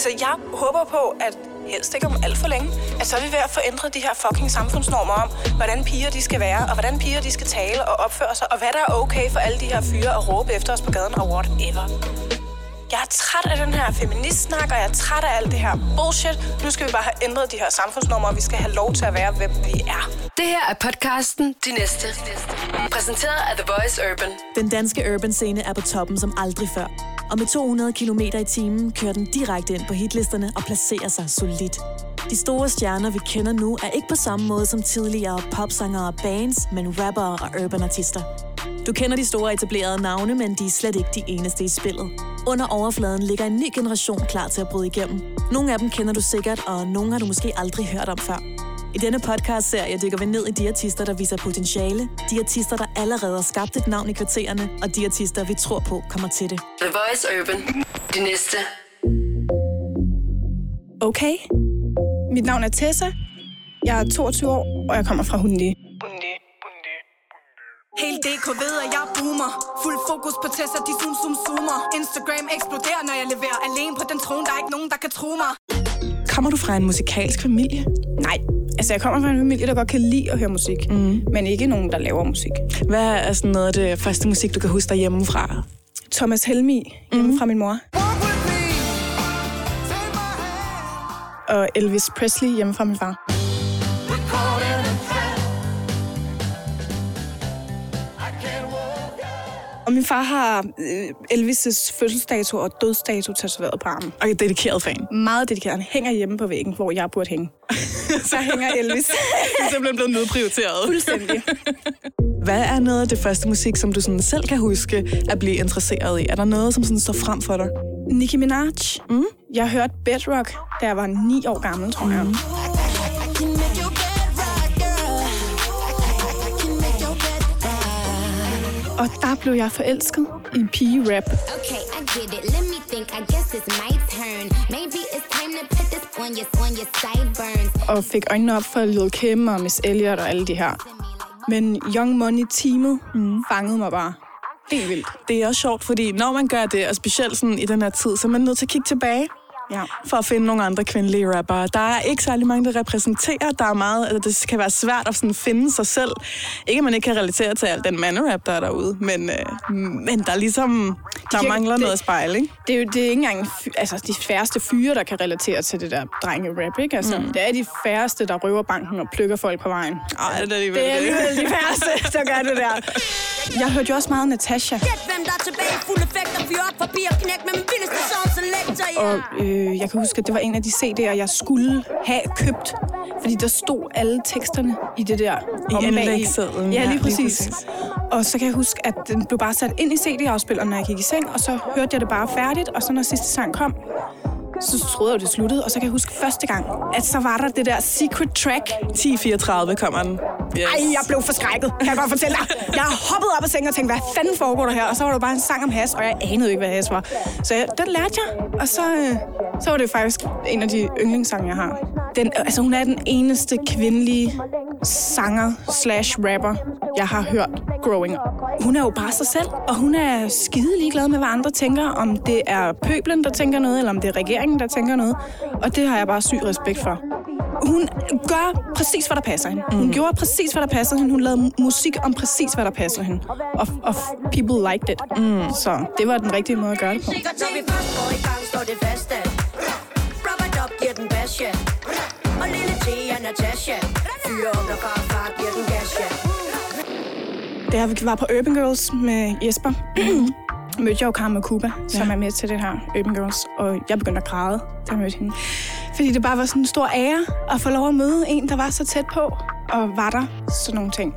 Altså, jeg håber på, at helst ikke om alt for længe, at så er vi ved at få ændret de her fucking samfundsnormer om, hvordan piger de skal være, og hvordan piger de skal tale og opføre sig, og hvad der er okay for alle de her fyre at råbe efter os på gaden og whatever. Jeg er træt af den her feministsnak, og jeg er træt af alt det her bullshit. Nu skal vi bare have ændret de her samfundsnormer, og vi skal have lov til at være, hvem vi er. Det her er podcasten De Næste. Præsenteret af The Voice Urban. Den danske urban scene er på toppen som aldrig før. Og med 200 km i timen kører den direkte ind på hitlisterne og placerer sig solidt. De store stjerner, vi kender nu, er ikke på samme måde som tidligere popsangere og bands, men rappere og urban artister. Du kender de store etablerede navne, men de er slet ikke de eneste i spillet. Under overfladen ligger en ny generation klar til at bryde igennem. Nogle af dem kender du sikkert, og nogle har du måske aldrig hørt om før. I denne podcast-serie dykker vi ned i de artister, der viser potentiale, de artister, der allerede har skabt et navn i kvartererne, og de artister, vi tror på kommer til det. The Voice Urban. De Næste. Okay. Mit navn er Tessa. Jeg er 22 år, og jeg kommer fra Hundi. Helt DK ved, at jeg boomer Fuld fokus på Tessa, de zoom, zoom, zoomer Instagram eksploderer, når jeg leverer Alene på den trone, der er ikke nogen, der kan tro mig Kommer du fra en musikalsk familie? Nej. Altså, jeg kommer fra en familie, der godt kan lide at høre musik. Mm. Men ikke nogen, der laver musik. Hvad er sådan noget af det første musik, du kan huske derhjemmefra? Thomas Helmi, hjemme mm. fra min mor. Og Elvis Presley hjemme fra min far. Og min far har øh, Elvis' fødselsdato og dødsdato tatoveret på armen. Og er dedikeret fan. Meget dedikeret. Han hænger hjemme på væggen, hvor jeg burde hænge. Så hænger Elvis. Det er simpelthen blevet nedprioriteret. Fuldstændig. Hvad er noget af det første musik, som du sådan selv kan huske at blive interesseret i? Er der noget, som sådan står frem for dig? Nicki Minaj. Mm. Jeg hørte Bedrock, da jeg var ni år gammel, tror jeg. Mm. Og der blev jeg forelsket i pige-rap. Okay, I get it. Let me think. I guess it's my turn. Maybe it's time to Og fik øjnene op for Lil Kim og Miss Elliot og alle de her. Men Young Money-teamet mm. fangede mig bare. Helt vildt. Det er også sjovt, fordi når man gør det, og specielt sådan i den her tid, så er man nødt til at kigge tilbage Ja. for at finde nogle andre kvindelige rappere. Der er ikke særlig mange, der repræsenterer. Der er meget, altså det kan være svært at sådan finde sig selv. Ikke at man ikke kan relatere til al den manderap, der er derude, men, øh, men der er ligesom, der kan- mangler det- noget spejl, ikke? Det er jo det er ikke engang altså, de færreste fyre, der kan relatere til det der drenge-rap, ikke? Altså, mm. Det er de færreste, der røver banken og plukker folk på vejen. Ej, det er alligevel Det er alligevel de færreste, der gør det der. Jeg hørte jo også meget Natasha. Gæt hvem der er tilbage. Fuld effekt og fyr op forbi og knæk med min vildeste song selektor, ja. Og øh, jeg kan huske, at det var en af de CD'er, jeg skulle have købt. Fordi der stod alle teksterne i det der. I om bag anlægssedlen, Ja, lige lige præcis. præcis. Og så kan jeg huske, at den blev bare sat ind i CD-afspilleren, når jeg gik i seng. Og så hørte jeg det bare færdigt. Og så når sidste sang kom, så troede jeg, det sluttede. Og så kan jeg huske første gang, at så var der det der secret track. 10.34 kommer den. Yes. Ej, jeg blev forskrækket, kan jeg godt fortælle dig. Jeg hoppede op af sengen og tænkte, hvad fanden foregår der her? Og så var der bare en sang om has, og jeg anede ikke, hvad has var. Så jeg, den lærte jeg, og så, øh, så var det faktisk en af de yndlingssange, jeg har. Den, altså, hun er den eneste kvindelige sanger slash rapper, jeg har hørt growing up. Hun er jo bare sig selv, og hun er skide ligeglad med, hvad andre tænker. Om det er pøblen, der tænker noget, eller om det er regeringen, der tænker noget. Og det har jeg bare syg respekt for hun gør præcis, hvad der passer hende. Hun Mm. gjorde præcis, hvad der passede hende. Hun lavede musik om præcis, hvad der passede hende. Og, og people liked it. Mm. Så det var den rigtige måde at gøre det på. Når vi først går i gang, står det fast af. Rubber dub giver den bas, ja. Og lille T og Natasha. Fyre op, når far far giver den gas, ja. Da jeg var på Urban Girls med Jesper, mødte jeg jo Karma Kuba, som Ja. er med til det her Urban Girls. Og jeg begyndte at græde, da jeg mødte hende. Fordi det bare var sådan en stor ære at få lov at møde en, der var så tæt på, og var der sådan nogle ting.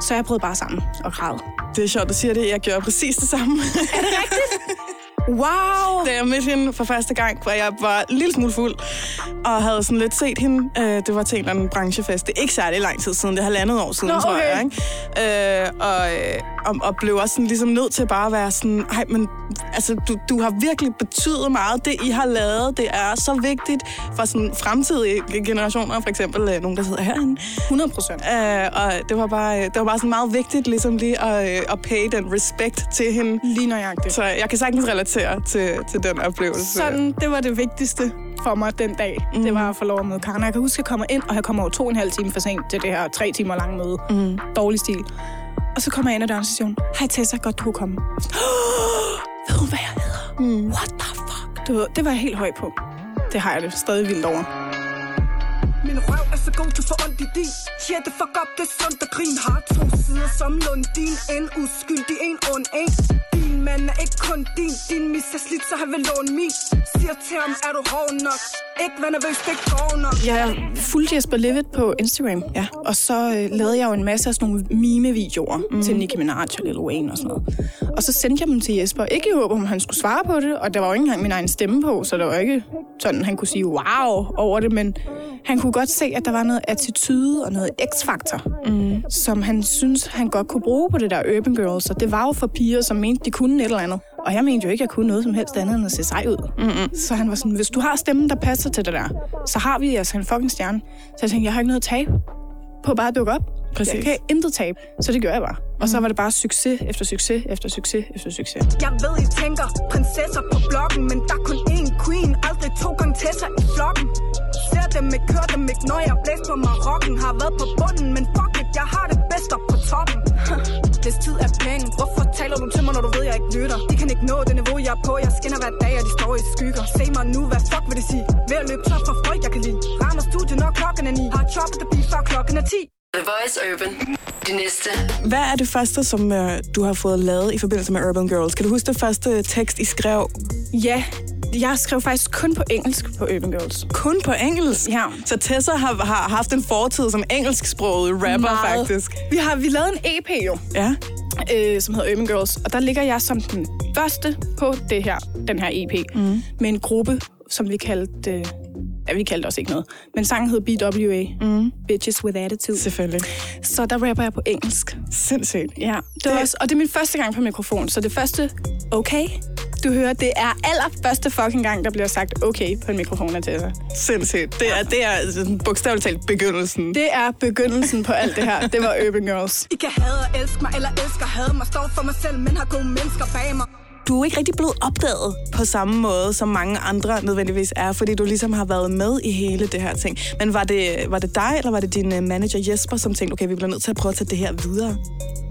Så jeg brød bare sammen og græd. Det er sjovt, du siger det. Jeg gjorde præcis det samme. Wow! Da jeg mødte hende for første gang, hvor jeg var en lille smule fuld, og havde sådan lidt set hende. Øh, det var til en eller anden branchefest. Det er ikke særlig lang tid siden. Det er halvandet år siden, Nå, tror jeg. okay. Ikke? Øh, og, øh, og, og blev også sådan, ligesom nødt til bare at være sådan, ej, men altså, du, du har virkelig betydet meget. Det, I har lavet, det er så vigtigt for sådan fremtidige generationer, for eksempel øh, nogen, der sidder herinde. 100 procent. Øh, og det var, bare, det var bare sådan meget vigtigt, ligesom lige at, øh, at pay den respekt til hende. Lige nøjagtigt. Så jeg kan sagtens relatere til, til den oplevelse. Sådan, det var det vigtigste for mig den dag. Mm. Det var at få lov at møde Karen. Jeg kan huske, at jeg kommer ind, og jeg kommer over to og en halv time for sent til det her tre timer lange møde. Mm. Dårlig stil. Og så kommer jeg ind ad døren og siger, hej Tessa, godt du kunne komme. Ved hun, hvad jeg hedder? Mm. What the fuck? Du ved, det var jeg helt høj på. Det har jeg det stadig vildt over. Min røv er så god, du får ondt i din Yeah, det fuck up, det er sundt at grin Har to sider som Lundin En uskyldig, en ond, en Din mand er ikke kun din Din mis er slidt, så han vil låne min Siger til ham, er du hård nok Ikke vær nervøs, det går nok Jeg fulgte Jesper Levitt på Instagram, ja. og så øh, lavede jeg jo en masse af sådan nogle mime-videoer mm. til Nicki Minaj og Lil Wayne og sådan noget. Og så sendte jeg dem til Jesper, ikke i håb om, han skulle svare på det, og der var jo ikke engang min egen stemme på, så der var ikke sådan, han kunne sige wow over det, men han kunne godt se, at der var noget attitude og noget x-faktor, mm. som han synes, han godt kunne bruge på det der Urban Girls, og det var jo for piger, som mente, de kunne et eller andet. Og jeg mente jo ikke, at jeg kunne noget som helst andet end at se sej ud. Mm-hmm. Så han var sådan, hvis du har stemmen, der passer til det der, så har vi altså en fucking stjerne. Så jeg tænkte, jeg har ikke noget at tabe på bare at dukke op. Præcis. Jeg kan intet tabe. Så det gør jeg bare. Og så var det bare succes efter succes efter succes efter succes. Jeg ved, I tænker prinsesser på bloggen Men der er kun én queen, aldrig to Tessa i flokken Ser dem ikke, kører dem ikke, når jeg blæser på Marokken Har været på bunden, men fuck jeg har det bedst op på toppen. Hvis tid er penge, hvorfor taler du til mig, når du ved, jeg ikke lytter? De kan ikke nå det niveau, jeg er på, jeg skinner hver dag, og de står i skygger. Se mig nu, hvad fuck vil det sige? Ved at løbe tør for folk, jeg kan lide. Rammer studiet, når klokken er ni. Har choppet det blive før klokken er 10 The Voice Urban. De næste. Hvad er det første, som øh, du har fået lavet i forbindelse med Urban Girls? Kan du huske det første tekst, I skrev? Ja, jeg skrev faktisk kun på engelsk på Urban Girls. Kun på engelsk? Ja. Så Tessa har, har haft en fortid som engelsksproget rapper, Meget. faktisk. Vi har vi lavede en EP jo, Ja. øh, som hedder Urban Girls, og der ligger jeg som den første på det her, den her EP, mm. med en gruppe, som vi kaldte... Øh, ja, vi kaldte også ikke noget. Men sangen hed BWA, mm. Bitches With Attitude. Selvfølgelig. Så der rapper jeg på engelsk. Sindssygt. Ja, det, det... Var også, og det er min første gang på mikrofon, så det første okay, du hører, det er allerførste fucking gang, der bliver sagt okay på en mikrofon af Tessa. Sindssygt. Det er, det er bogstaveligt talt begyndelsen. Det er begyndelsen på alt det her. Det var Urban Girls. I kan hade og elske mig, eller elsker hade mig Står for mig selv, men har gode mennesker bag mig Du er ikke rigtig blevet opdaget på samme måde, som mange andre nødvendigvis er, fordi du ligesom har været med i hele det her ting. Men var det, var det dig, eller var det din øh, manager Jesper, som tænkte, okay, vi bliver nødt til at prøve at tage det her videre?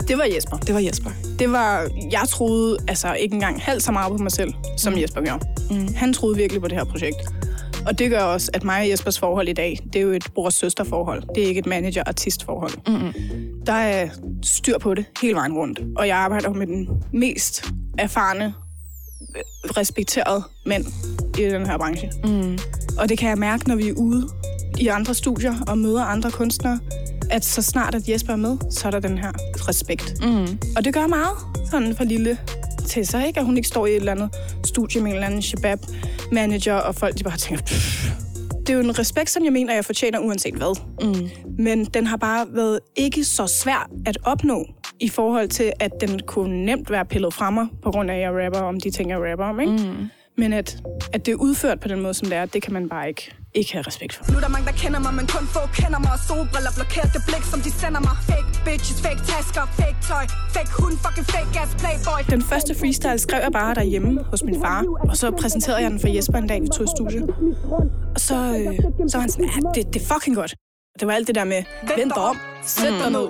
Det var Jesper. Det var Jesper. Det var, jeg troede altså ikke engang halvt så meget på mig selv, som mm. Jesper gjorde. Mm. Han troede virkelig på det her projekt. Og det gør også, at mig og Jespers forhold i dag, det er jo et bror-søster-forhold. Det er ikke et manager-artist-forhold. Mm-hmm. Der er styr på det hele vejen rundt. Og jeg arbejder med den mest erfarne, respekterede mænd i den her branche. Mm. Og det kan jeg mærke, når vi er ude i andre studier og møder andre kunstnere, at så snart at Jesper er med, så er der den her respekt. Mm. Og det gør meget sådan for lille Tessa, ikke? At hun ikke står i et eller andet studie med en eller anden shabab manager, og folk de bare tænker, "Pff." det er jo en respekt, som jeg mener, jeg fortjener uanset hvad. Mm. Men den har bare været ikke så svær at opnå i forhold til, at den kunne nemt være pillet fra mig, på grund af, at jeg rapper om de ting, jeg rapper om. Ikke? Mm. Men at, at det er udført på den måde, som det er, det kan man bare ikke, ikke have respekt for. Nu er der mange, der kender mig, men kun få kender mig Og solbriller blokerer det blik, som de sender mig Fake bitches, fake tasker, fake tøj Fake hund, fucking fake ass playboy Den første freestyle skrev jeg bare derhjemme hos min far, og så præsenterede jeg den for Jesper en dag, vi tog i studiet. Og så, øh, så var han sådan, ja, det, det er fucking godt. Det var alt det der med, vent dig om, sæt dig ned,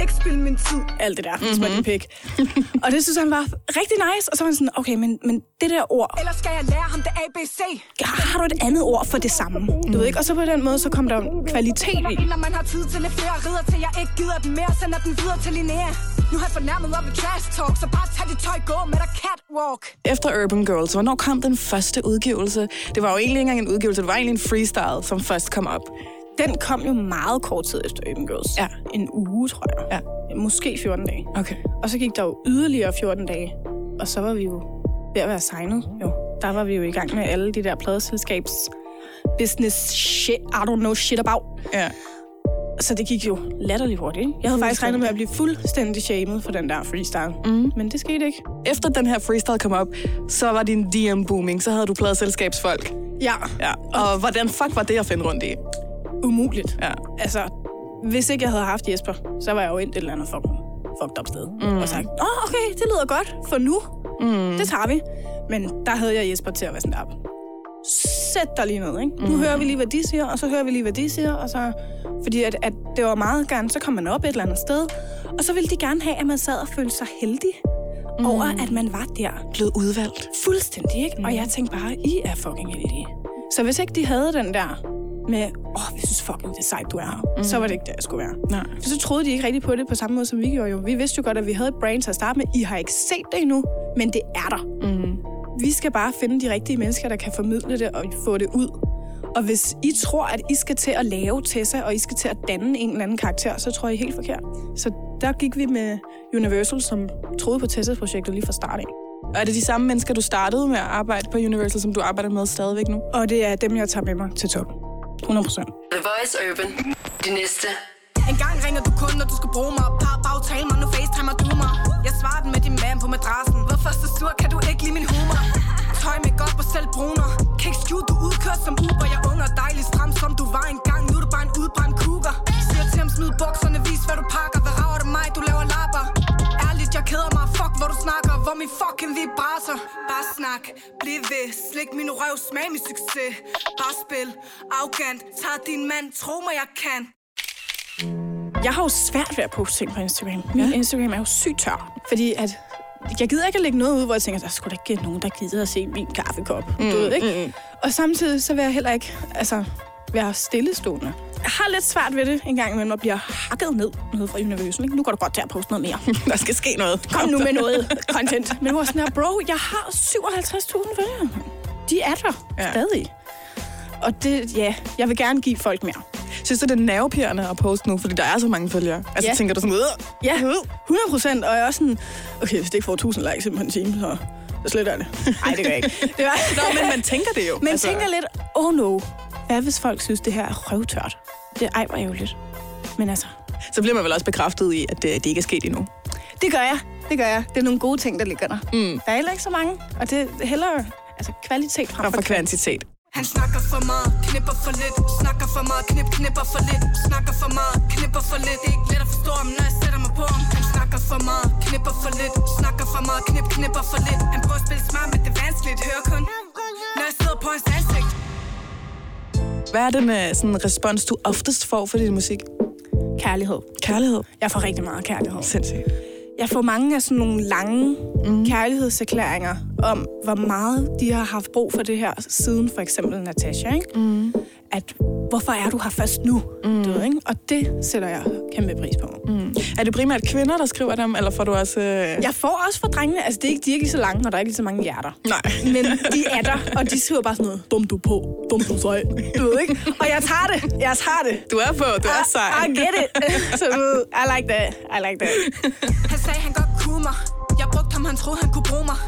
Ikke spil min tid alt det der, mm-hmm. min pik. og det synes han var rigtig nice, og så var han sådan, okay, men, men det der ord, Eller skal jeg lære ham det ABC har du et andet ord for det samme? Mm. Du ved ikke? Og så på den måde, så kom der kvalitet i. Når man har tid til lidt flere ridder Til jeg ikke gider den mere Sender den videre til Linnea Nu har jeg fornærmet op i trash talk Så bare tag dit tøj, gå med dig catwalk Efter Urban Girls, hvornår kom den første udgivelse? Det var jo egentlig ikke engang en udgivelse, det var egentlig en freestyle, som først kom op. Den kom jo meget kort tid efter Urban Girls. Ja. En uge, tror jeg. Ja. Måske 14 dage. Okay. Og så gik der jo yderligere 14 dage. Og så var vi jo ved at være signet. Jo. Der var vi jo i gang med alle de der pladeselskabs business shit, I don't know shit about. Ja. Så det gik jo latterligt hurtigt. Jeg havde faktisk regnet med at blive fuldstændig shamed for den der freestyle. Mm. Men det skete ikke. Efter den her freestyle kom op, så var din DM booming. Så havde du pladselskabsfolk. Ja, Ja. Og hvordan fuck var det at finde rundt i? Umuligt. Ja. Altså, hvis ikke jeg havde haft Jesper, så var jeg jo endt et eller andet fucking fucked up sted. Mm. Og sagt, åh, okay, det lyder godt for nu. Mm. Det tager vi. Men der havde jeg Jesper til at være sådan der. Sæt dig lige ned, ikke? Nu Mm. hører vi lige, hvad de siger, og så hører vi lige, hvad de siger, og så... Fordi at, at det var meget gerne, så kom man op et eller andet sted, og så ville de gerne have, at man sad og følte sig heldig mm. over, at man var der. Blevet udvalgt. Fuldstændig, ikke? Mm. Og jeg tænkte bare, I er fucking heldige. Så hvis ikke de havde den der med, åh, oh, vi synes fucking, det er sejt, du er her, mm. så var det ikke der, jeg skulle være. Nej. For så troede de ikke rigtig på det på samme måde, som vi gjorde jo. Vi vidste jo godt, at vi havde et brain til at starte med. I har ikke set det endnu, men det er der. Mm. Vi skal bare finde de rigtige mennesker, der kan formidle det og få det ud. Og hvis I tror, at I skal til at lave Tessa, og I skal til at danne en eller anden karakter, så tror I helt forkert. Så der gik vi med Universal, som troede på Tessa-projektet lige fra start af. Og er det de samme mennesker, du startede med at arbejde på Universal, som du arbejder med stadigvæk nu? Og det er dem, jeg tager med mig til top. 100 procent. The Voice Urban. Det næste. En gang ringer du kun, når du skal bruge mig Par bagtale mig, nu facetimer du mig Jeg svarer den med din mand på madrassen Hvorfor så sur, kan du ikke lide min humor? Tøj med godt på selv bruner Kan ikke skjule, du udkørt som Uber Jeg snak, bliv ved Slik min røv, smag min succes Bare spil, arrogant Tag din mand, tro mig jeg kan Jeg har jo svært ved at poste ting på Instagram. Min Instagram er jo sygt tør. Fordi at jeg gider ikke at lægge noget ud, hvor jeg tænker, der skulle da ikke nogen, der gider at se min kaffekop. Mm, du ved, ikke? Mm. Og samtidig så vil jeg heller ikke altså, være stillestående. Jeg har lidt svært ved det en gang imellem, at bliver hakket ned nede fra Universal. Ikke? Nu går du godt til at poste noget mere. Der skal ske noget. Kom nu med noget content. Men nu er sådan her, bro, jeg har 57.000 følgere. De er der Ja. stadig. Og det, ja, jeg vil gerne give folk mere. Synes du, det er nervepirrende at poste nu, fordi der er så mange følgere? Altså, Ja. tænker du sådan, øh, Ja, 100 procent. Og jeg er også sådan, okay, hvis det ikke får 1000 likes på en time, så, så sletter jeg det. Nej, det gør jeg ikke. Det var, Nå, men man tænker det jo. Men altså... tænker lidt, oh no, hvad hvis folk synes, det her er røvtørt? Det ej, hvor ærgerligt. Men altså, Så bliver man vel også bekræftet i, at det, det ikke er sket endnu. det gør jeg. Det gør jeg. Det er nogle gode ting, der ligger der. Mm. Der er heller ikke så mange. Og det er hellere altså, kvalitet frem Frem for kvantitet. Han snakker for meget, knipper for lidt Snakker for meget, knip, knipper for lidt Snakker for meget, knipper for lidt Det er ikke let at forstå ham, når jeg sætter mig på ham Han snakker for meget, knipper for lidt Snakker for meget, knip, knipper for lidt Han prøver at spille smart, men det er vanskeligt Hører kun, når jeg sidder på hans ansigt Hvad er den sådan, respons, du oftest får for din musik? Kærlighed. Kærlighed. Jeg får rigtig meget kærlighed. Sindssygt. Jeg får mange af sådan nogle lange mm. kærlighedserklæringer om, hvor meget de har haft brug for det her, siden for eksempel Natasha, ikke? Mm. At, hvorfor er du her først nu? Mm. Du ved, ikke? Og det sætter jeg kæmpe pris på. Mm. Er det primært kvinder, der skriver dem, eller får du også... Uh... Jeg får også fra drengene, altså det er ikke, de er ikke lige så lange, og der er ikke lige så mange hjerter. Nej. Men de er der, og de skriver bare sådan noget, dum du på, dum du sej. Du ved ikke? Og jeg tager det, jeg tager det. Du er på, du er sej. I, I get it. Så du ved, I like that, I like that. Han sagde, han godt kunne mig Jeg brugte ham, han troede, han kunne bruge mig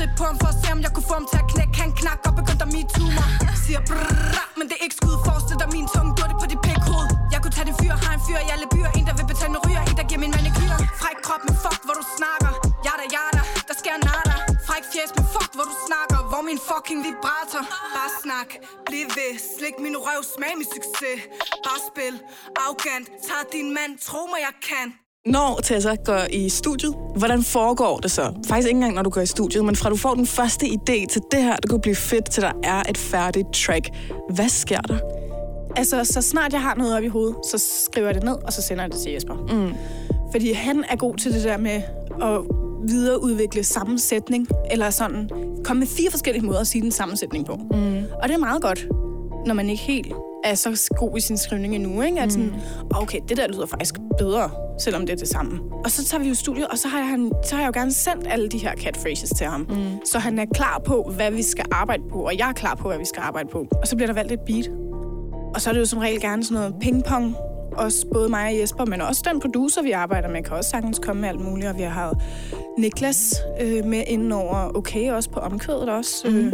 trip på ham for at se, om jeg kunne få ham til at knække Han knak og begyndte at metoo mig Siger brrrr, men det er ikke skud Forestil dig min tunge, fyr, i alle byer. En, der vil betale med ryger, en, der giver min manikyr Fræk krop, men fuck, hvor du snakker. Jada, jada, der sker nada. Fræk fjes, men fuck, hvor du snakker. Hvor min fucking vibrator. Bare snak, bliv ved. Slik min røv, smag min succes. Bare spil, arrogant Tag din mand, tro mig, jeg kan. Når Tessa går i studiet, hvordan foregår det så? Faktisk ikke engang, når du går i studiet, men fra du får den første idé til det her, det kunne blive fedt, til der er et færdigt track. Hvad sker der? Altså, så snart jeg har noget op i hovedet, så skriver jeg det ned, og så sender jeg det til Jesper. Mm. Fordi han er god til det der med at videreudvikle sammensætning, eller sådan, komme med fire forskellige måder at sige den sammensætning på. Mm. Og det er meget godt, når man ikke helt er så god i sin skrivning endnu, ikke? At Mm. sådan, okay, det der lyder faktisk bedre, selvom det er det samme. Og så tager vi jo studiet, og så har jeg, han, så har jeg jo gerne sendt alle de her catphrases til ham. Mm. Så han er klar på, hvad vi skal arbejde på, og jeg er klar på, hvad vi skal arbejde på. Og så bliver der valgt et beat. Og så er det jo som regel gerne sådan noget pingpong. Også både mig og Jesper, men også den producer, vi arbejder med, kan også sagtens komme med alt muligt. Og vi har haft Niklas øh, med inden over okay, også på omkvædet også. Mm. Øh,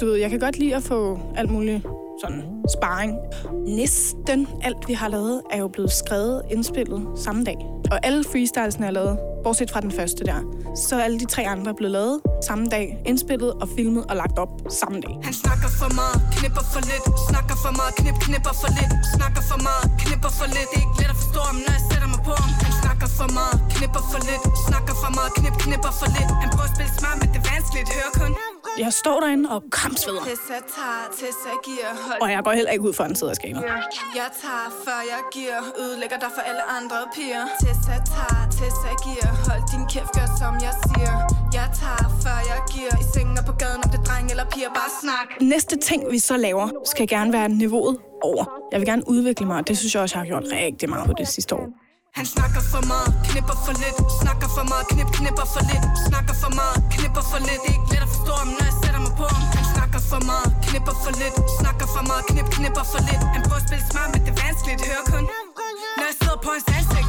du ved, jeg kan godt lide at få alt muligt sådan sparring. Næsten alt, vi har lavet, er jo blevet skrevet, indspillet samme dag. Og alle freestylesene er lavet, bortset fra den første der. Så er alle de tre andre blevet lavet samme dag, indspillet og filmet og lagt op samme dag. Han snakker for meget, knipper for lidt. Snakker for meget, knip, knipper for lidt. Snakker for meget, knipper for lidt. Det er ikke let at forstå ham, når jeg sætter mig på ham. Han snakker for meget, knipper for lidt. Snakker for meget, knip, knipper for lidt. Han prøver at spille smart, men det er vanskeligt. Hør kun jeg står derinde og giver Hold Og jeg går heller ikke ud for, at han sidder og skaber. Jeg tager, før jeg giver Ødelægger dig for alle andre piger Tessa tager, Tessa giver Hold din kæft, gør som jeg siger Jeg tager, før jeg giver I sengen og på gaden, om det er dreng eller piger Bare snak Næste ting, vi så laver, skal gerne være niveauet over. Jeg vil gerne udvikle mig, og det synes jeg også, jeg har gjort rigtig meget på det sidste år. Han snakker for meget, knipper for lidt Snakker for meget, knip, knipper for lidt Snakker for meget, knipper for lidt Det er ikke let at forstå ham, når jeg sætter mig på ham Han snakker for meget, knipper for lidt Snakker for meget, knip, knipper for lidt Han prøver at spille smart, men det er vanskeligt Hør kun, når jeg sidder på hans ansigt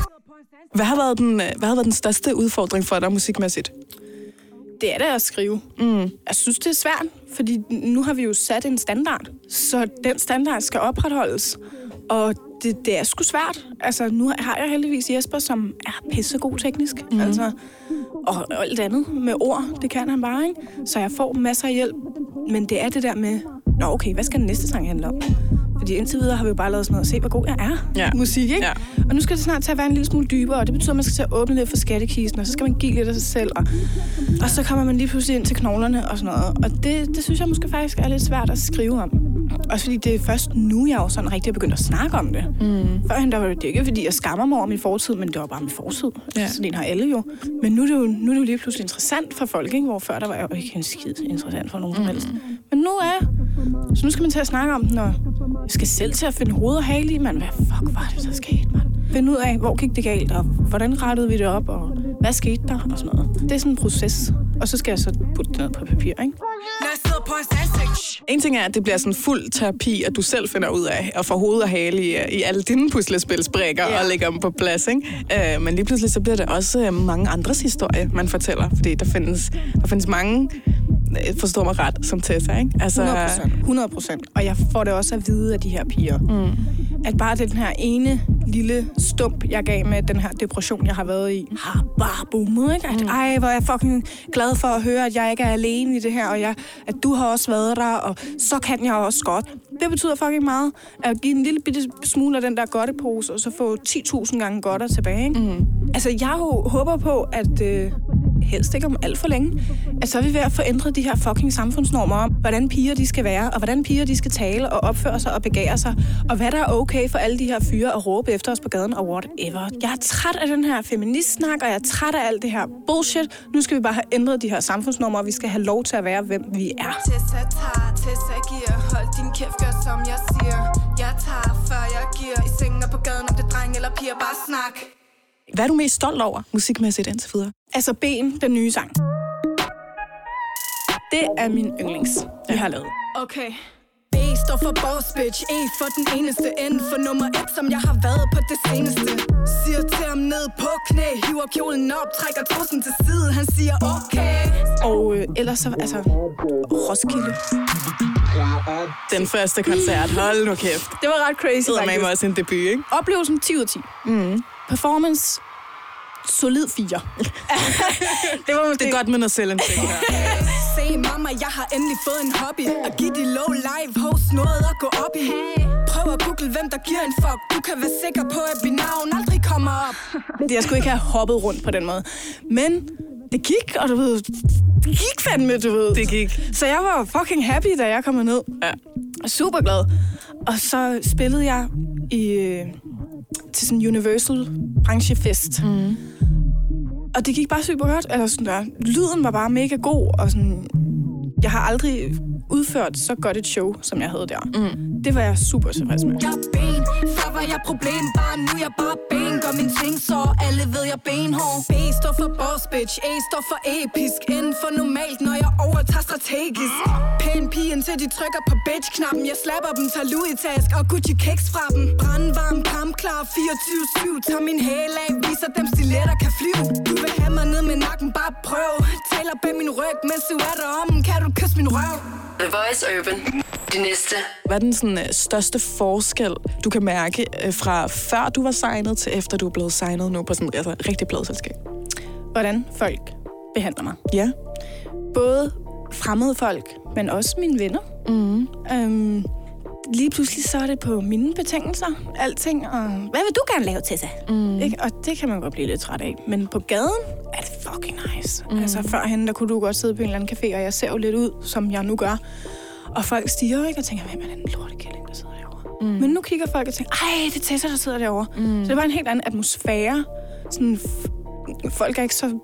Hvad har været den, øh, hvad har været den største udfordring for dig musikmæssigt? Det er det at skrive. Mm. Jeg synes, det er svært, fordi nu har vi jo sat en standard, så den standard skal opretholdes. Og det, det er sgu svært. Altså, nu har jeg heldigvis Jesper, som er pissegod teknisk. Mm. Altså, og, og alt andet med ord, det kan han bare, ikke? Så jeg får masser af hjælp. Men det er det der med, nå okay, hvad skal den næste sang handle om? Fordi indtil videre har vi jo bare lavet sådan noget, se hvor god jeg er. Ja. Musik, ikke? Ja. Og nu skal det snart til at være en lille smule dybere, og det betyder, at man skal til at åbne lidt for skattekisten, og så skal man give lidt af sig selv, og, og så kommer man lige pludselig ind til knoglerne og sådan noget. Og det, det synes jeg måske faktisk er lidt svært at skrive om. Også fordi det er først nu, jeg jo sådan rigtig er begyndt at snakke om det. Mm. Førhen der var det ikke, fordi jeg skammer mig over min fortid, men det var bare min fortid. Ja. Sådan en har alle jo. Men nu er, det jo, nu er det jo lige pludselig interessant for folk, ikke? hvor før der var jo ikke en skid interessant for nogen som helst. Men nu er Så nu skal man til at snakke om den, og jeg skal selv til at finde hoved og hale i, mand. Hvad fuck var det, der skete, mand? Finde ud af, hvor gik det galt, og hvordan rettede vi det op, og hvad skete der, og sådan noget. Det er sådan en proces. Og så skal jeg så putte det ned på papir, ikke? Når jeg sidder på hans ansigt En ting er, at det bliver sådan fuld terapi, at du selv finder ud af at få hoved og hale i, i alle dine puslespilsbrikker Ja. og lægger dem på plads. Ikke? Øh, men lige pludselig så bliver det også øh, mange andres historie, man fortæller. Fordi der findes, der findes mange, øh, forstår mig ret, som Tessa. Ikke? Altså, 100 procent. 100 procent. Og jeg får det også at vide af de her piger. Mm. At bare den her ene lille stump, jeg gav med den her depression, jeg har været i, har bare boomet, ikke? At, mm. ej, hvor er jeg fucking glad for at høre, at jeg ikke er alene i det her, og jeg, at du har også været der, og så kan jeg også godt. Det betyder fucking meget at give en lille bitte smule af den der godtepose, og så få 10.000 gange godter tilbage, ikke? Mm. Altså, jeg håber på, at... Øh, helst ikke om alt for længe, at så er vi ved at få ændret de her fucking samfundsnormer om, hvordan piger de skal være, og hvordan piger de skal tale og opføre sig og begære sig, og hvad der er okay for alle de her fyre at råbe efter os på gaden og whatever. Jeg er træt af den her feministsnak, og jeg er træt af alt det her bullshit. Nu skal vi bare have ændret de her samfundsnormer, og vi skal have lov til at være, hvem vi er. Tessa tager, Tessa giver Hold din kæft, gør som jeg siger Jeg tager, før jeg giver I sengen og på gaden, om det er dreng eller piger Bare snak hvad er du mest stolt over musikmæssigt indtil videre? Altså Ben, den nye sang. Det er min yndlings, vi har lavet. Okay B står for boss bitch E for den eneste N for nummer et Som jeg har været på det seneste Siger til ham ned på knæ Hiver kjolen op, trækker trussen til side Han siger okay Og øh, ellers så, altså, Roskilde. Den første koncert, hold nu kæft. Det var ret crazy, Det med også en debut, ikke? Oplevelsen 10 ud af 10. Mm. Performance, solid 4. det var måske... Det er godt med noget selvindsigt her. Se mamma, jeg har endelig fået en hobby At give de low live host noget at gå op i Prøv at google, hvem der giver en fuck Du kan være sikker på, at mit navn aldrig kommer op Det, jeg skulle ikke have hoppet rundt på den måde. Men det gik, og du ved, det gik fandme, du ved. Det gik. Så jeg var fucking happy, da jeg kom ned. Ja. Og super glad. Og så spillede jeg i, øh, til sådan en Universal branchefest. Mm. Og det gik bare super godt. Eller sådan der. Lyden var bare mega god, og sådan, jeg har aldrig udført så godt et show, som jeg havde der. Mm. Det var jeg super tilfreds med. Jeg ben, før var jeg problem Bare nu er jeg bare ben, gør min ting så Alle ved jeg benhård. B står for boss bitch, A står for episk. N for normalt, når jeg overtager strategisk. Pæn pige indtil de trykker på bitch-knappen. Jeg slapper dem, tager Louis task og Gucci kicks fra dem. Brandvarm, kampklar, 24-7 Tager min hæl af, viser dem stiletter kan flyve. Du vil have mig ned med nakken, bare prøv. Taler bag min ryg, mens du er derom Kan du kysse min røv? The Voice Urban. de næste. Hvad er den sådan, øh, største forskel, du kan mærke øh, fra før du var signet til efter du er blevet signet nu på sådan altså, rigtig pladeselskab? Hvordan folk behandler mig. Ja. Både fremmede folk, men også mine venner. Mm. Øhm, lige pludselig så er det på mine betingelser, alting. Og hvad vil du gerne lave, Tessa? Mm. Ikke? Og det kan man godt blive lidt træt af. Men på gaden er det fucking nice. Mm. Altså førhen, der kunne du godt sidde på en eller anden café, og jeg ser jo lidt ud, som jeg nu gør. Og folk stiger ikke og tænker, hvem er den lortekælling, der sidder derovre? Mm. Men nu kigger folk og tænker, ej, det er Tessa, der sidder derovre. Mm. Så det var en helt anden atmosfære. Sådan, folk er ikke så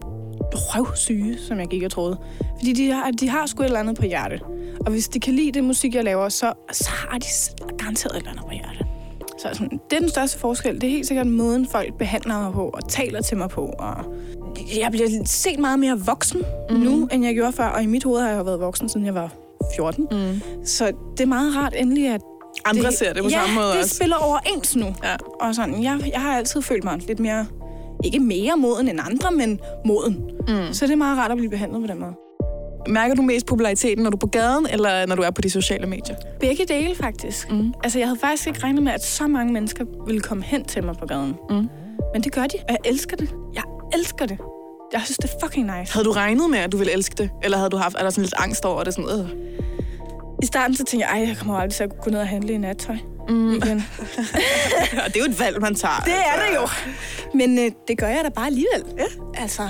røvsyge, som jeg gik og troede. Fordi de har, de har sgu et eller andet på hjerte. Og hvis de kan lide det musik, jeg laver, så, så har de garanteret et eller andet på hjerte. Så sådan, det er den største forskel. Det er helt sikkert måden, folk behandler mig på og taler til mig på. Og jeg bliver set meget mere voksen mm. nu, end jeg gjorde før. Og i mit hoved har jeg været voksen, siden jeg var 14. Mm. Så det er meget rart endelig, at Andre ser det på ja, samme måde det også. spiller overens nu. Ja. Og sådan, jeg, jeg har altid følt mig lidt mere, ikke mere moden end andre, men moden. Mm. Så det er meget rart at blive behandlet på den måde. Mærker du mest populariteten, når du er på gaden, eller når du er på de sociale medier? Begge dele, faktisk. Mm. Altså, jeg havde faktisk ikke regnet med, at så mange mennesker ville komme hen til mig på gaden. Mm. Men det gør de, og jeg elsker det. Jeg elsker det. Jeg synes, det er fucking nice. Havde du regnet med, at du ville elske det? Eller havde du haft er der sådan lidt angst over det? Sådan, øh. I starten så tænkte jeg, ej, jeg kommer aldrig til at gå ned og handle i nattøj. Mm. Igen. Og det er jo et valg, man tager. Det er det jo. Men øh, det gør jeg da bare alligevel. Ja. Altså,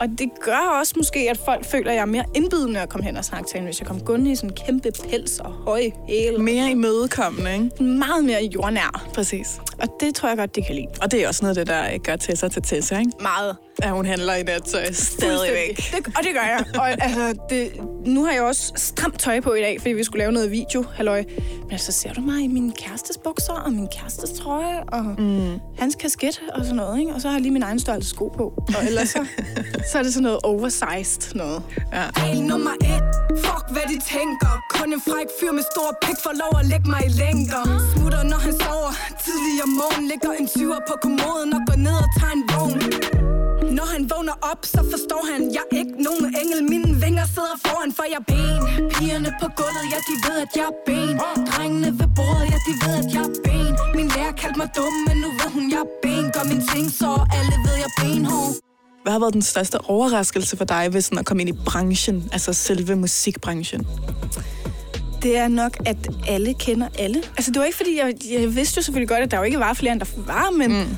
og det gør også måske, at folk føler, at jeg er mere indbydende at komme hen og snakke til hende, hvis jeg kommer gående i sådan en kæmpe pels og høje hæle. Mere imødekommende, ikke? Meget mere jordnær. Præcis. Og det tror jeg godt, de kan lide. Og det er også noget af det, der gør Tessa til Tessa, ikke? Meget. At hun handler i nattøj stadigvæk. Det, og det gør jeg. Og altså, det, nu har jeg også stramt tøj på i dag, fordi vi skulle lave noget video, halløj. Men så ser du mig i min kærestes bukser, og min kærestes trøje, og mm. hans kasket og sådan noget, ikke? Og så har jeg lige min egen størrelse sko på. Og ellers så, så er det sådan noget oversized noget. Regel nummer et, fuck hvad de tænker Kun en fræk fyr med stor pik får lov at lægge mig i længder Smutter når han sover, tidlig om morgen Ligger en tyver på kommoden og går ned og tager en vogn når han vågner op, så forstår han, jeg er ikke nogen engel Mine vinger sidder foran, for jeg er ben Pigerne på gulvet, ja de ved, at jeg er ben Drengene ved bordet, ja de ved, at jeg er ben Min lærer kaldte mig dum, men nu ved hun, jeg er ben Gør min ting, så alle ved, jeg er benhård Hvad har været den største overraskelse for dig ved sådan at komme ind i branchen, altså selve musikbranchen? Det er nok, at alle kender alle. Altså, det var ikke, fordi jeg, jeg vidste jo selvfølgelig godt, at der jo ikke var flere, end der var, men mm.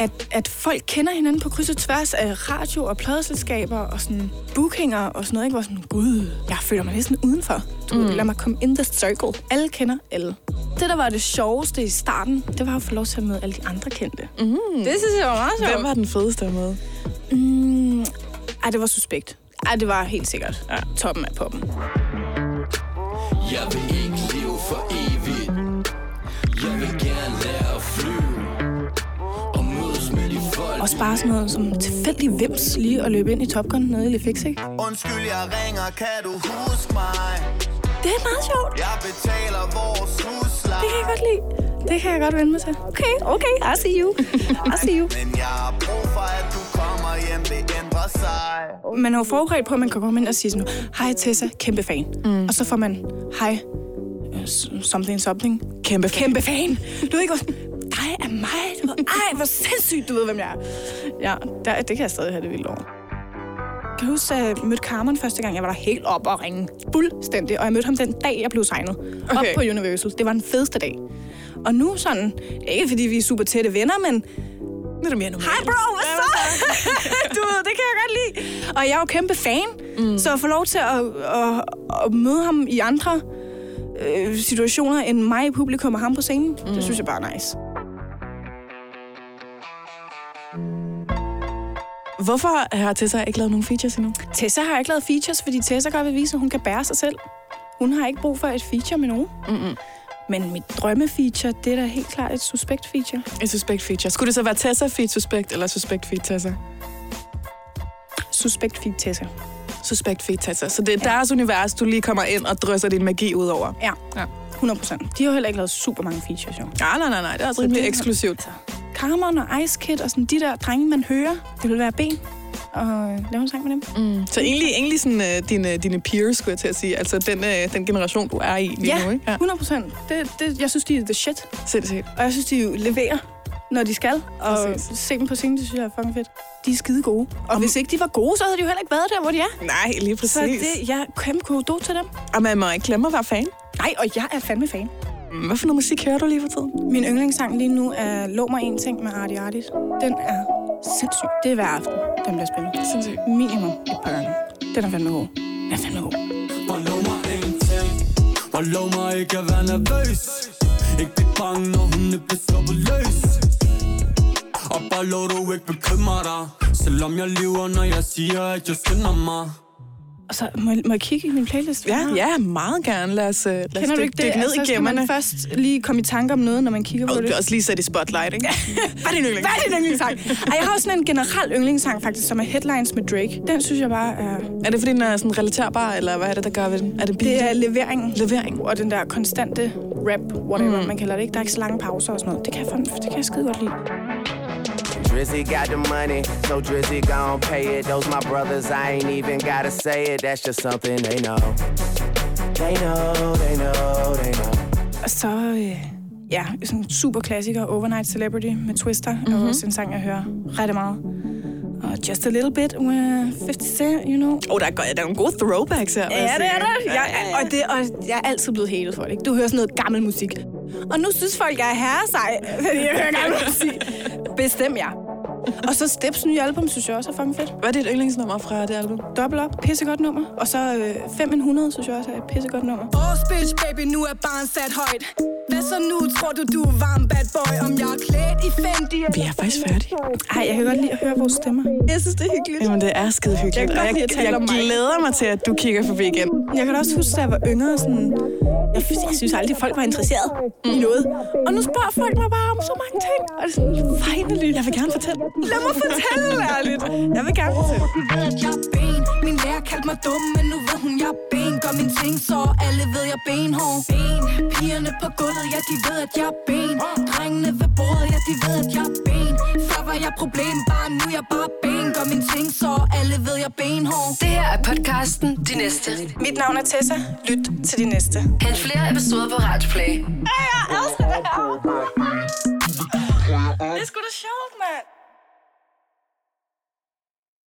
At, at folk kender hinanden på kryds og tværs af radio- og pladeselskaber og sådan bookinger og sådan noget, ikke? Hvor sådan, gud, jeg føler mig næsten udenfor. Du, mm. Lad mig komme in the circle. Alle kender alle. Det, der var det sjoveste i starten, det var at få lov til at møde alle de andre kendte. Mm. Det synes jeg var meget sjovt. Hvem var den fedeste at møde? Mm, ej, det var suspekt. Ej, det var helt sikkert ja. toppen af poppen. Jeg vil ikke leve for evigt Jeg vil gerne Også bare sådan noget som tilfældig vims lige at løbe ind i Top Gun nede i Le Fix, ikke? Undskyld, jeg ringer, kan du huske mig? Det er meget sjovt. Jeg betaler vores husleje Det kan jeg godt lide. Det kan jeg godt vende mig til. Okay, okay, I see you. I see you. Men jeg har brug for, at du kommer hjem, det ændrer sig Man er jo forberedt på, at man kan komme ind og sige sådan, hej Tessa, kæmpe fan. Mm. Og så får man, hej, øh, something, something. Kæmpe fan. Kæmpe fan. Du ved ikke, dig er mig. Du ved, ej, hvor sindssygt, du ved, hvem jeg er. Ja, der, det kan jeg stadig have det vildt over. Kan du huske, at jeg mødte Carmen første gang? Jeg var der helt op og ringe. Fuldstændig. Og jeg mødte ham den dag, jeg blev signet. Okay. Op på Universal. Det var den fedeste dag. Og nu sådan, ikke fordi vi er super tætte venner, men Nu er det mere normalt. Hej bro, hvad så? du ved, det kan jeg godt lide. Og jeg er jo kæmpe fan, mm. så at få lov til at, at, at møde ham i andre øh, situationer end mig i publikum og ham på scenen, mm. det synes jeg bare er nice. Hvorfor har Tessa ikke lavet nogen features endnu? Tessa har ikke lavet features, fordi Tessa godt vil vise, at hun kan bære sig selv. Hun har ikke brug for et feature med nogen. Mm-mm. Men mit drømmefeature, det er da helt klart et suspekt feature. Et suspekt feature. Skulle det så være Tessa feed suspekt, eller suspekt feed Tessa? Suspekt feed Tessa. Suspekt feed Tessa. Så det er ja. deres univers, du lige kommer ind og drysser din magi ud over. Ja, Ja. 100 procent. De har jo heller ikke lavet super mange features, jo. Ja, nej, nej, nej. Det er også rimelig eksklusivt. Carmen og Ice Kid og sådan de der drenge, man hører, det vil være ben. og øh, lave en sang med dem. Mm. Så egentlig, egentlig sådan, uh, dine, dine peers, skulle jeg til at sige. Altså den, uh, den generation, du er i lige Ja, nu, ikke? 100 procent. Det, det, jeg synes, de er the shit. Sindssygt. Og jeg synes, de jo leverer, når de skal. Og Præcis. se dem på scenen, det synes jeg er fucking fedt. De er skide gode. Og hvis ikke de var gode, så havde de jo heller ikke været der, hvor de er. Nej, lige præcis. Så det, jeg er kæmpe kudo til dem. Og man må ikke glemme at være fan. Nej, og jeg er fandme fan. Hvad for noget musik hører du lige for tiden? Min yndlingssang lige nu er Lov mig en ting med Artie Artis. Den er sindssyg. Det er hver aften, den bliver spillet. Sindssygt. Minimum et par gange. Den er fandme god. Den er fandme god. Og lov mig ingenting Og lov mig ikke at være nervøs Ikke blive bange, når hun er blevet sluppet løs Og bare lov du ikke bekymre dig Selvom jeg lyver, når jeg siger, at jeg skynder mig Og så må, jeg- må jeg kigge i min playlist? Ja, ja, meget gerne. Lad os, uh, lad os Kender du dykke, dykke ned altså, i skal gemmerne. man først lige komme i tanke om noget, når man kigger på Og det. du også lige sætte i spotlight, ikke? Hvad er din yndlings? Hvad er din yndlingssang? Ej, jeg har også sådan en generel yndlingssang, faktisk, som er Headlines med Drake. Den synes jeg bare er... Er det, fordi den er sådan relaterbar, eller hvad er det, der gør ved den? Er det beat? Det er leveringen. Levering. Og den der konstante rap, whatever mm. man kalder det. Ikke? Der er ikke så lange pauser og sådan noget. Det kan jeg, fandme- det kan jeg skide godt lide. Drizzy got the money, so Drizzy gon' pay it. Those my brothers, I ain't even gotta say it. That's just something they know. They know, they know, they know. Og så... Øh, ja, sådan en super klassiker, Overnight Celebrity med Twister. Mm-hmm. Og også en sang, jeg hører rigtig meget. Og Just a Little Bit med 50 Cent, you know. Åh, oh, der, er, go- der er nogle gode throwbacks her. Ja, det er der. Jeg, og, det, og jeg er altid blevet hated for det. Ikke? Du hører sådan noget gammel musik. Og nu synes folk, jeg er herre sej, fordi jeg hører gammel musik. Bestem jeg. Og så Steps nye album, synes jeg også er fucking fedt. Hvad er dit yndlingsnummer fra det album? Dobbelt op, pissegodt nummer. Og så øh, 500, synes jeg også er et pissegodt nummer. Boss bitch, baby, nu er barn sat højt. Hvad så nu, tror du, du er varm bad boy? Om jeg er klædt i Fendi? Vi er faktisk færdige. Ej, jeg kan godt lide at høre vores stemmer. Jeg synes, det er hyggeligt. Jamen, det er skide hyggeligt. Jeg kan godt lide jeg, jeg glæder mig til, at du kigger forbi igen. Jeg kan da også huske, da jeg var yngre, sådan... Jeg, jeg synes aldrig, folk var interesseret mm. i noget. Og nu spørger folk mig bare om så mange ting. Og det er sådan, finally. Jeg vil gerne fortælle. Lad mig fortælle ærligt. Jeg vil gerne fortælle. Jeg er ben. Min lærer kaldte mig dum, men nu ved hun, jeg er ben. Gør min ting, så alle ved, jeg er benhård. Ben. Pigerne på gulvet, ja, de ved, at jeg er ben. Drengene ved bordet, ja, de ved, at jeg er ben. Før var jeg problem, bare nu er jeg bare ben. Gør min ting, så alle ved, jeg er benhård. Det her er podcasten De Næste. Mit navn er Tessa. Lyt til De Næste. Hent flere episoder på Radioplay. Ja, jeg elsker det her. Det er sgu da sjovt, mand.